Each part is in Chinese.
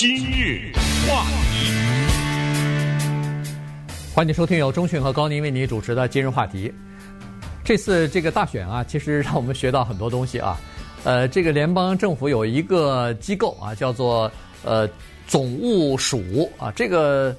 今日话题，欢迎收听由钟讯和高宁为你主持的今日话题。这次这个大选啊，其实让我们学到很多东西啊。呃，这个联邦政府有一个机构啊，叫做呃总务署啊，这个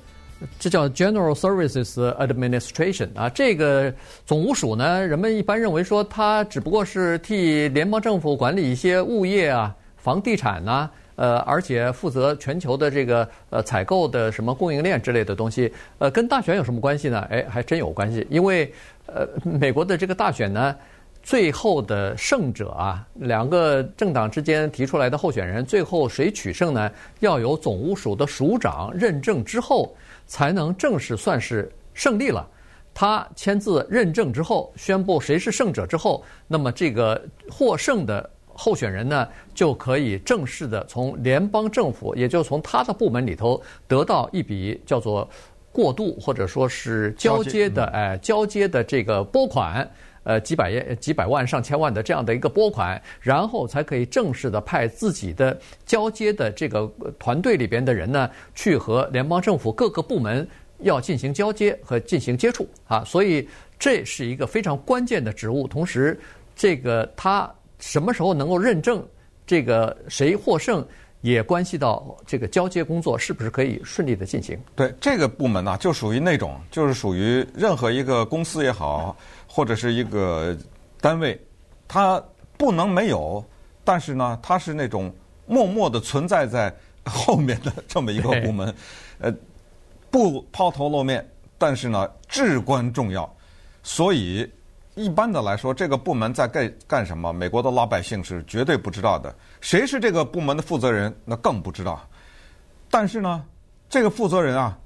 这叫 General Services Administration 啊。这个总务署呢，人们一般认为说，它只不过是替联邦政府管理一些物业啊、房地产呐、呃，而且负责全球的这个呃采购的什么供应链之类的东西，呃，跟大选有什么关系呢？哎，还真有关系，因为呃，美国的这个大选呢，最后的胜者啊，两个政党之间提出来的候选人，最后谁取胜呢？要由总务署的署长认证之后，才能正式算是胜利了。他签字认证之后，宣布谁是胜者之后，那么这个获胜的。候选人呢，就可以正式的从联邦政府，也就从他的部门里头得到一笔叫做过渡或者说是交接的，哎，交接的这个拨款，呃，几百几百万、上千万的这样的一个拨款，然后才可以正式的派自己的交接的这个团队里边的人呢，去和联邦政府各个部门要进行交接和进行接触啊。所以这是一个非常关键的职务，同时这个他。什么时候能够认证这个谁获胜，也关系到这个交接工作是不是可以顺利的进行。对这个部门呢，就属于那种，就是属于任何一个公司也好，或者是一个单位，它不能没有，但是呢，它是那种默默的存在在后面的这么一个部门，呃，不抛头露面，但是呢，至关重要，所以。一般的来说，这个部门在干干什么？美国的老百姓是绝对不知道的。谁是这个部门的负责人？那更不知道。但是呢，这个负责人啊，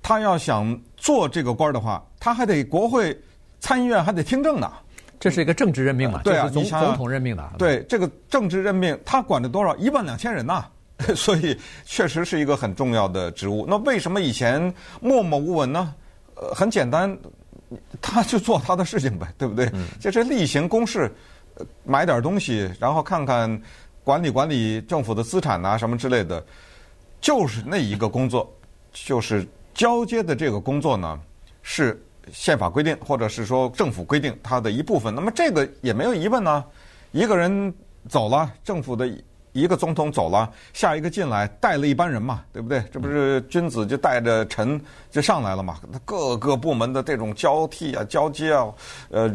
他要想做这个官的话，他还得国会参议院还得听证呢。这是一个政治任命嘛？对啊，总总统任命的。对这个政治任命，他管着多少？一万两千人呐。所以确实是一个很重要的职务。那为什么以前默默无闻呢？呃，很简单。他就做他的事情呗，对不对？就是例行公事，买点东西，然后看看管理管理政府的资产啊什么之类的，就是那一个工作，就是交接的这个工作呢，是宪法规定或者是说政府规定它的一部分。那么这个也没有疑问呢，一个人走了，政府的。一个总统走了，下一个进来，带了一班人嘛，对不对？这不是君子就带着臣就上来了嘛？各个部门的这种交替啊、交接啊，呃，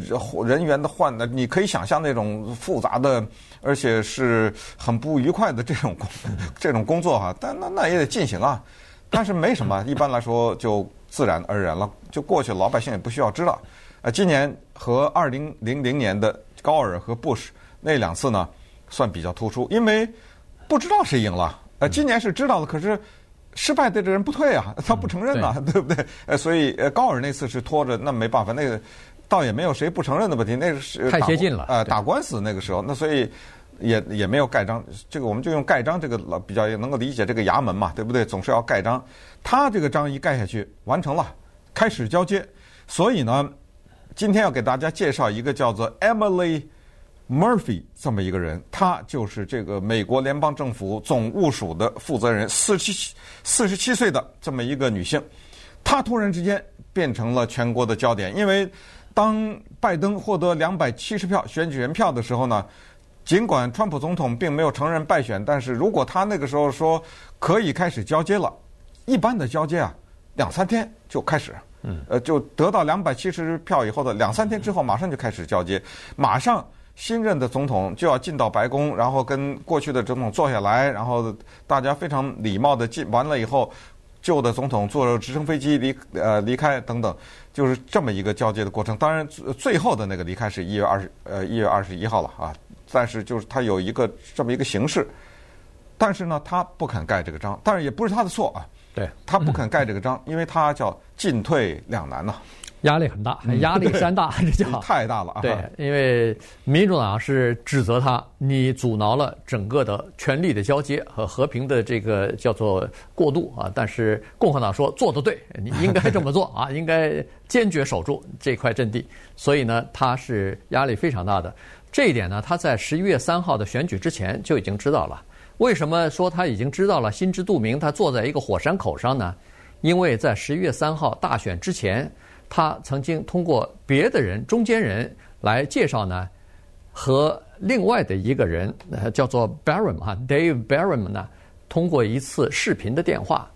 人员的换的，你可以想象那种复杂的，而且是很不愉快的这种工 这种工作哈。但那那也得进行啊。但是没什么，一般来说就自然而然了，就过去，老百姓也不需要知道。呃，今年和二零零零年的高尔和布什那两次呢，算比较突出，因为不知道谁赢了。呃，今年是知道的，可是失败的这人不退啊，他不承认呐、啊，嗯、对不对？呃，所以呃，高尔那次是拖着，那没办法，那个倒也没有谁不承认的问题，那个是太接近了，呃，打官司那个时候，那所以也也没有盖章。这个我们就用盖章这个老比较能够理解这个衙门嘛，对不对？总是要盖章。他这个章一盖下去，完成了，开始交接。所以呢，今天要给大家介绍一个叫做 Emily。Murphy 这么一个人，他就是这个美国联邦政府总务署的负责人，四十七四十七岁的这么一个女性，她突然之间变成了全国的焦点。因为当拜登获得两百七十票选举人票的时候呢，尽管川普总统并没有承认败选，但是如果他那个时候说可以开始交接了，一般的交接啊，两三天就开始，嗯，呃，就得到两百七十票以后的两三天之后，马上就开始交接，马上。新任的总统就要进到白宫，然后跟过去的总统坐下来，然后大家非常礼貌的进完了以后，旧的总统坐直升飞机离呃离开等等，就是这么一个交接的过程。当然，最后的那个离开是一月二十呃一月二十一号了啊。但是就是他有一个这么一个形式，但是呢，他不肯盖这个章，但是也不是他的错啊。对，他不肯盖这个章，因为他叫进退两难呐。压力很大，压力山大，这叫太大了啊！对，因为民主党是指责他，你阻挠了整个的权力的交接和和平的这个叫做过渡啊。但是共和党说做得对，你应该这么做啊，应该坚决守住这块阵地。所以呢，他是压力非常大的。这一点呢，他在十一月三号的选举之前就已经知道了。为什么说他已经知道了，心知肚明？他坐在一个火山口上呢？因为在十一月三号大选之前，他曾经通过别的人、中间人来介绍呢，和另外的一个人，呃，叫做 Barron 哈，Dave Barron 呢，通过一次视频的电话。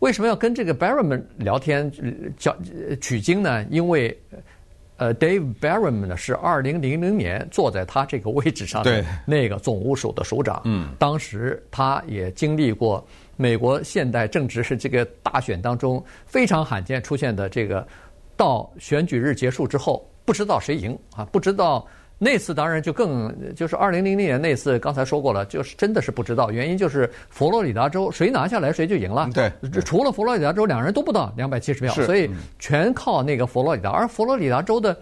为什么要跟这个 Barron 聊天叫取经呢？因为呃，Dave Barron 呢是二零零零年坐在他这个位置上的那个总务署的署长。嗯，当时他也经历过美国现代政治是这个大选当中非常罕见出现的这个，到选举日结束之后不知道谁赢啊，不知道。那次当然就更就是二零零零年那次，刚才说过了，就是真的是不知道，原因就是佛罗里达州谁拿下来谁就赢了。对，除了佛罗里达州，两人都不到两百七十票，所以全靠那个佛罗里达。而佛罗里达州的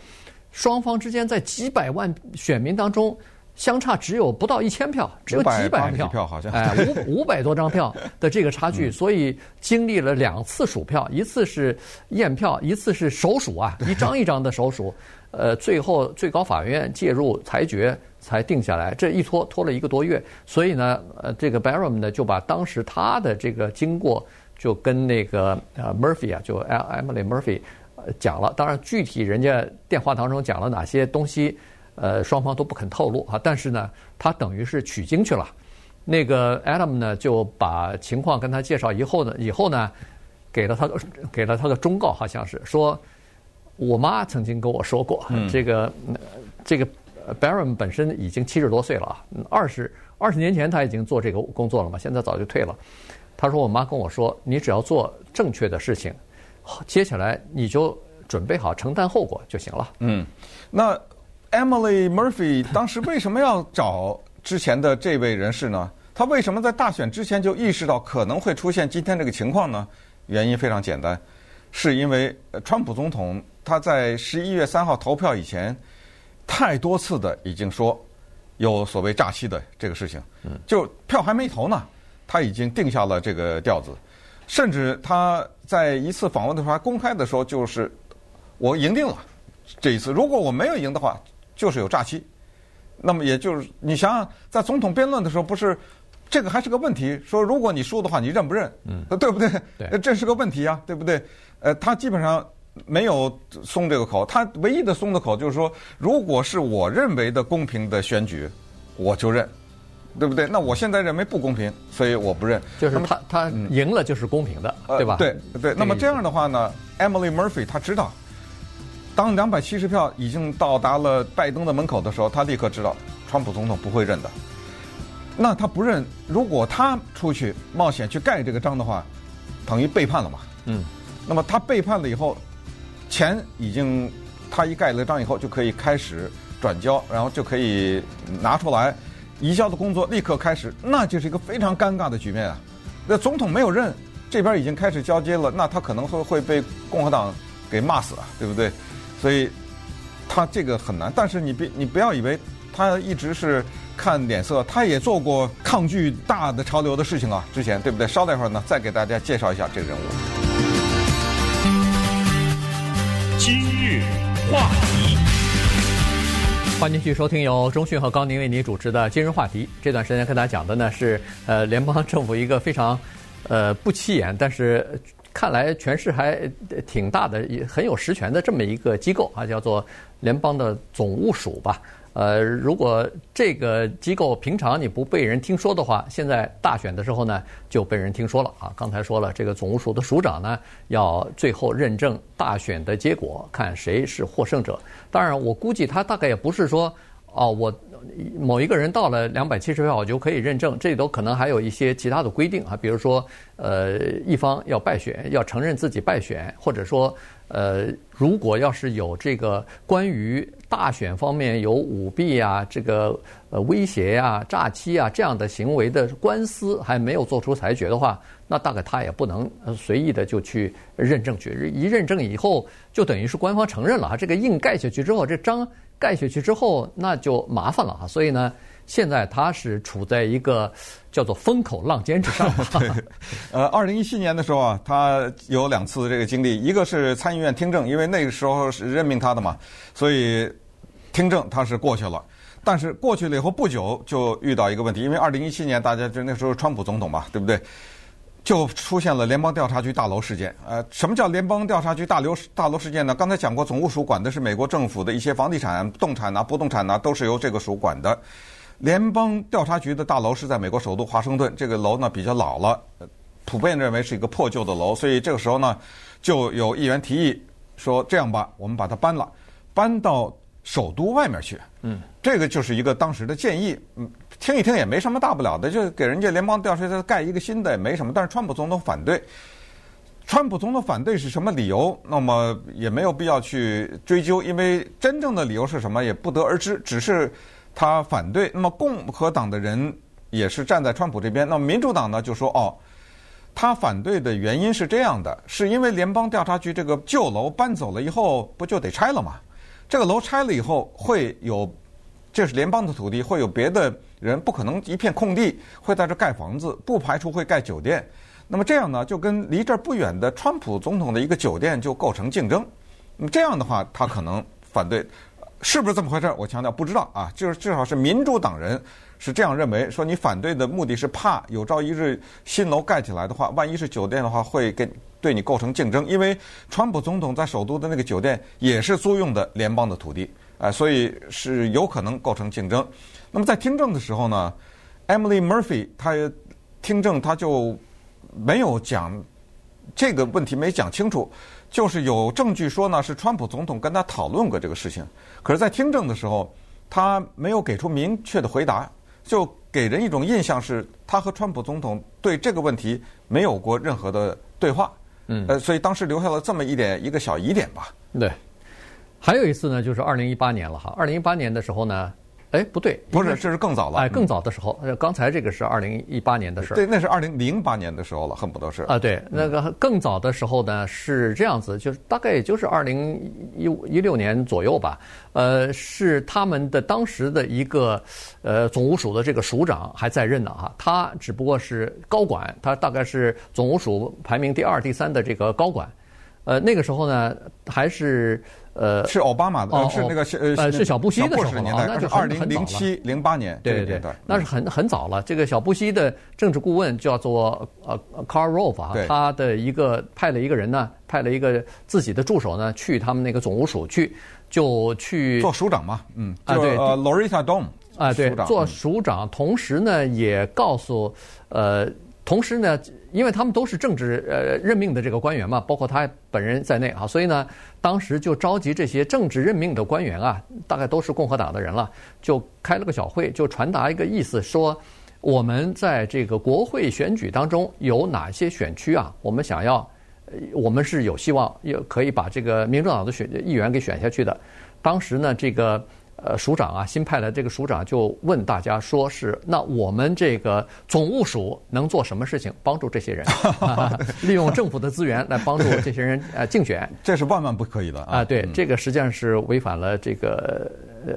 双方之间在几百万选民当中相差只有不到一千票，只有几百票好像哎五 五百多张票的这个差距，所以经历了两次数票，一次是验票，一次是手数啊，一张一张的手数。呃，最后最高法院介入裁决才定下来，这一拖拖了一个多月，所以呢，呃，这个 Barham 呢就把当时他的这个经过就跟那个呃 Murphy 啊，就 Emily Murphy 讲了。当然，具体人家电话当中讲了哪些东西，呃，双方都不肯透露啊。但是呢，他等于是取经去了。那个 Adam 呢就把情况跟他介绍以后呢，以后呢，给了他给了他个忠告，好像是说。我妈曾经跟我说过，这个这个 Barron 本身已经七十多岁了啊，二十二十年前他已经做这个工作了嘛，现在早就退了。他说：“我妈跟我说，你只要做正确的事情，接下来你就准备好承担后果就行了。”嗯，那 Emily Murphy 当时为什么要找之前的这位人士呢？他为什么在大选之前就意识到可能会出现今天这个情况呢？原因非常简单，是因为川普总统。他在十一月三号投票以前，太多次的已经说有所谓诈欺的这个事情，就票还没投呢，他已经定下了这个调子，甚至他在一次访问的时候还公开的说，就是我赢定了这一次，如果我没有赢的话，就是有诈欺。那么也就是你想想，在总统辩论的时候，不是这个还是个问题，说如果你输的话，你认不认？嗯，对不对？对，这是个问题呀，对不对？呃，他基本上。没有松这个口，他唯一的松的口就是说，如果是我认为的公平的选举，我就认，对不对？那我现在认为不公平，所以我不认。就是他他赢了就是公平的，对吧？对对。那么这样的话呢，Emily Murphy 他知道，当两百七十票已经到达了拜登的门口的时候，他立刻知道，川普总统不会认的。那他不认，如果他出去冒险去盖这个章的话，等于背叛了嘛？嗯。那么他背叛了以后。钱已经，他一盖了章以后就可以开始转交，然后就可以拿出来移交的工作立刻开始，那就是一个非常尴尬的局面啊。那总统没有认，这边已经开始交接了，那他可能会会被共和党给骂死啊，对不对？所以他这个很难。但是你别你不要以为他一直是看脸色，他也做过抗拒大的潮流的事情啊，之前对不对？稍待一会儿呢，再给大家介绍一下这个人物。今日话题，欢迎继续收听由中讯和高宁为您主持的《今日话题》。这段时间跟大家讲的呢是呃联邦政府一个非常呃不起眼，但是看来权势还挺大的，也很有实权的这么一个机构啊，叫做联邦的总务署吧。呃，如果这个机构平常你不被人听说的话，现在大选的时候呢，就被人听说了啊。刚才说了，这个总务署的署长呢，要最后认证大选的结果，看谁是获胜者。当然，我估计他大概也不是说，哦，我某一个人到了两百七十票，我就可以认证。这里头可能还有一些其他的规定啊，比如说，呃，一方要败选，要承认自己败选，或者说。呃，如果要是有这个关于大选方面有舞弊啊、这个呃威胁呀、诈欺啊这样的行为的官司还没有做出裁决的话，那大概他也不能随意的就去认证去。一认证以后，就等于是官方承认了啊。这个印盖下去之后，这章盖下去之后，那就麻烦了啊。所以呢。现在他是处在一个叫做风口浪尖之上。对，呃，二零一七年的时候啊，他有两次这个经历，一个是参议院听证，因为那个时候是任命他的嘛，所以听证他是过去了。但是过去了以后不久就遇到一个问题，因为二零一七年大家就那时候川普总统嘛，对不对？就出现了联邦调查局大楼事件。呃，什么叫联邦调查局大楼大楼事件呢？刚才讲过，总务署管的是美国政府的一些房地产、动产呐、不动产呐，都是由这个署管的。联邦调查局的大楼是在美国首都华盛顿，这个楼呢比较老了，普遍认为是一个破旧的楼，所以这个时候呢，就有议员提议说：“这样吧，我们把它搬了，搬到首都外面去。”嗯，这个就是一个当时的建议。嗯，听一听也没什么大不了的，就给人家联邦调查局盖一个新的也没什么。但是川普总统反对，川普总统反对是什么理由？那么也没有必要去追究，因为真正的理由是什么也不得而知，只是。他反对，那么共和党的人也是站在川普这边。那么民主党呢就说：“哦，他反对的原因是这样的，是因为联邦调查局这个旧楼搬走了以后，不就得拆了吗？这个楼拆了以后会有，这是联邦的土地，会有别的人不可能一片空地会在这盖房子，不排除会盖酒店。那么这样呢，就跟离这儿不远的川普总统的一个酒店就构成竞争。那么这样的话，他可能反对。”是不是这么回事？我强调不知道啊，就是至少是民主党人是这样认为，说你反对的目的是怕有朝一日新楼盖起来的话，万一是酒店的话，会跟对你构成竞争。因为川普总统在首都的那个酒店也是租用的联邦的土地，啊，所以是有可能构成竞争。那么在听证的时候呢，Emily Murphy 她听证她就没有讲这个问题，没讲清楚。就是有证据说呢，是川普总统跟他讨论过这个事情，可是，在听证的时候，他没有给出明确的回答，就给人一种印象是，他和川普总统对这个问题没有过任何的对话。嗯，呃，所以当时留下了这么一点一个小疑点吧。对，还有一次呢，就是二零一八年了哈。二零一八年的时候呢。哎，不对，不是，这是更早了。哎，更早的时候，呃，刚才这个是二零一八年的事儿。对，那是二零零八年的时候了，恨不得是。啊，对，那个更早的时候呢是这样子，就是大概也就是二零一一六年左右吧。呃，是他们的当时的一个呃总务署的这个署长还在任呢哈，他只不过是高管，他大概是总务署排名第二、第三的这个高管。呃，那个时候呢还是。呃，是奥巴马的，哦、是那个是呃，是小布希的时候那是二零零七零八年，对对对，那是很很早了。这个小布希的政治顾问叫做呃 Carl Rove 啊，他的一个派了一个人呢，派了一个自己的助手呢，去他们那个总务署去，就去做署长嘛，嗯，啊对，呃，Loretta Dome 啊对，做署长，同时呢也告诉呃，同时呢。因为他们都是政治呃任命的这个官员嘛，包括他本人在内啊，所以呢，当时就召集这些政治任命的官员啊，大概都是共和党的人了，就开了个小会，就传达一个意思，说我们在这个国会选举当中有哪些选区啊，我们想要，我们是有希望也可以把这个民主党的选议员给选下去的。当时呢，这个。呃，署长啊，新派的这个署长就问大家说：“是那我们这个总务署能做什么事情帮助这些人？啊、利用政府的资源来帮助这些人呃竞选？这是万万不可以的啊！啊对，这个实际上是违反了这个呃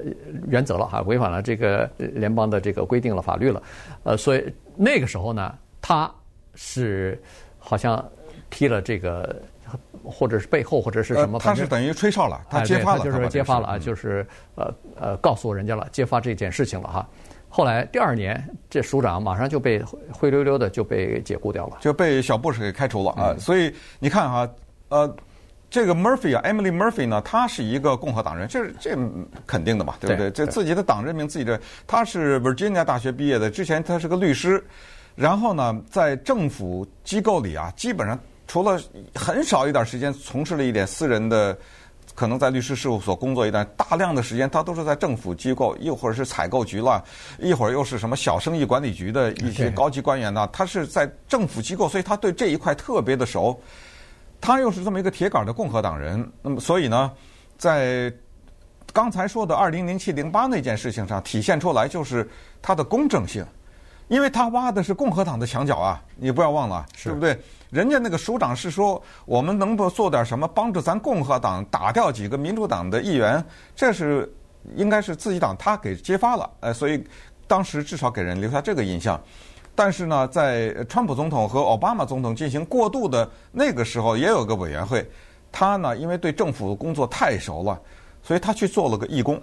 原则了哈，违反了这个联邦的这个规定了法律了。呃，所以那个时候呢，他是好像踢了这个。”或者是背后，或者是什么？他是等于吹哨了，他揭发了，就是揭发了啊，就是呃呃，告诉人家了，揭发这件事情了哈。后来第二年，这署长马上就被灰溜溜的就被解雇掉了，就被小布什给开除了啊。所以你看哈，呃，这个 Murphy 啊，Emily Murphy 呢，他是一个共和党人，这是这肯定的嘛，对不对？这自己的党任命自己的，他是 Virginia 大学毕业的，之前他是个律师，然后呢，在政府机构里啊，基本上。除了很少一点时间从事了一点私人的，可能在律师事务所工作一段，大量的时间他都是在政府机构，一会儿是采购局了，一会儿又是什么小生意管理局的一些高级官员呢。他是在政府机构，所以他对这一块特别的熟。他又是这么一个铁杆的共和党人，那么所以呢，在刚才说的二零零七零八那件事情上体现出来，就是他的公正性。因为他挖的是共和党的墙角啊，你不要忘了，对不对？人家那个署长是说，我们能不能做点什么帮助咱共和党打掉几个民主党的议员？这是应该是自己党他给揭发了，呃，所以当时至少给人留下这个印象。但是呢，在川普总统和奥巴马总统进行过渡的那个时候，也有个委员会，他呢因为对政府工作太熟了，所以他去做了个义工。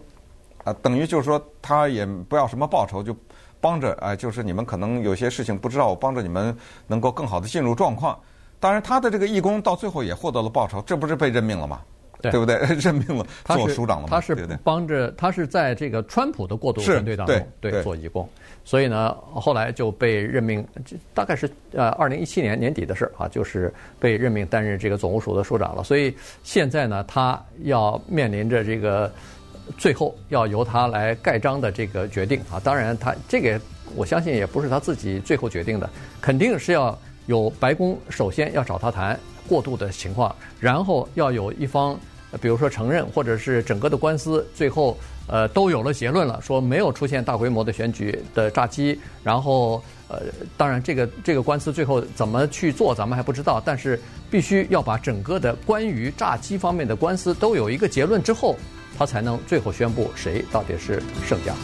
啊，等于就是说他也不要什么报酬，就帮着哎，就是你们可能有些事情不知道，我帮着你们能够更好的进入状况。当然，他的这个义工到最后也获得了报酬，这不是被任命了吗？对，对不对？任命了做署长了吗？他是帮着，他是在这个川普的过渡团队当中对，对做义工，所以呢，后来就被任命，大概是呃二零一七年年底的事啊，就是被任命担任这个总务署的署长了。所以现在呢，他要面临着这个最后要由他来盖章的这个决定啊。当然，他这个我相信也不是他自己最后决定的，肯定是要有白宫首先要找他谈。过渡的情况，然后要有一方，比如说承认，或者是整个的官司最后呃都有了结论了，说没有出现大规模的选举的诈机，然后呃当然这个这个官司最后怎么去做咱们还不知道，但是必须要把整个的关于诈机方面的官司都有一个结论之后，他才能最后宣布谁到底是胜家。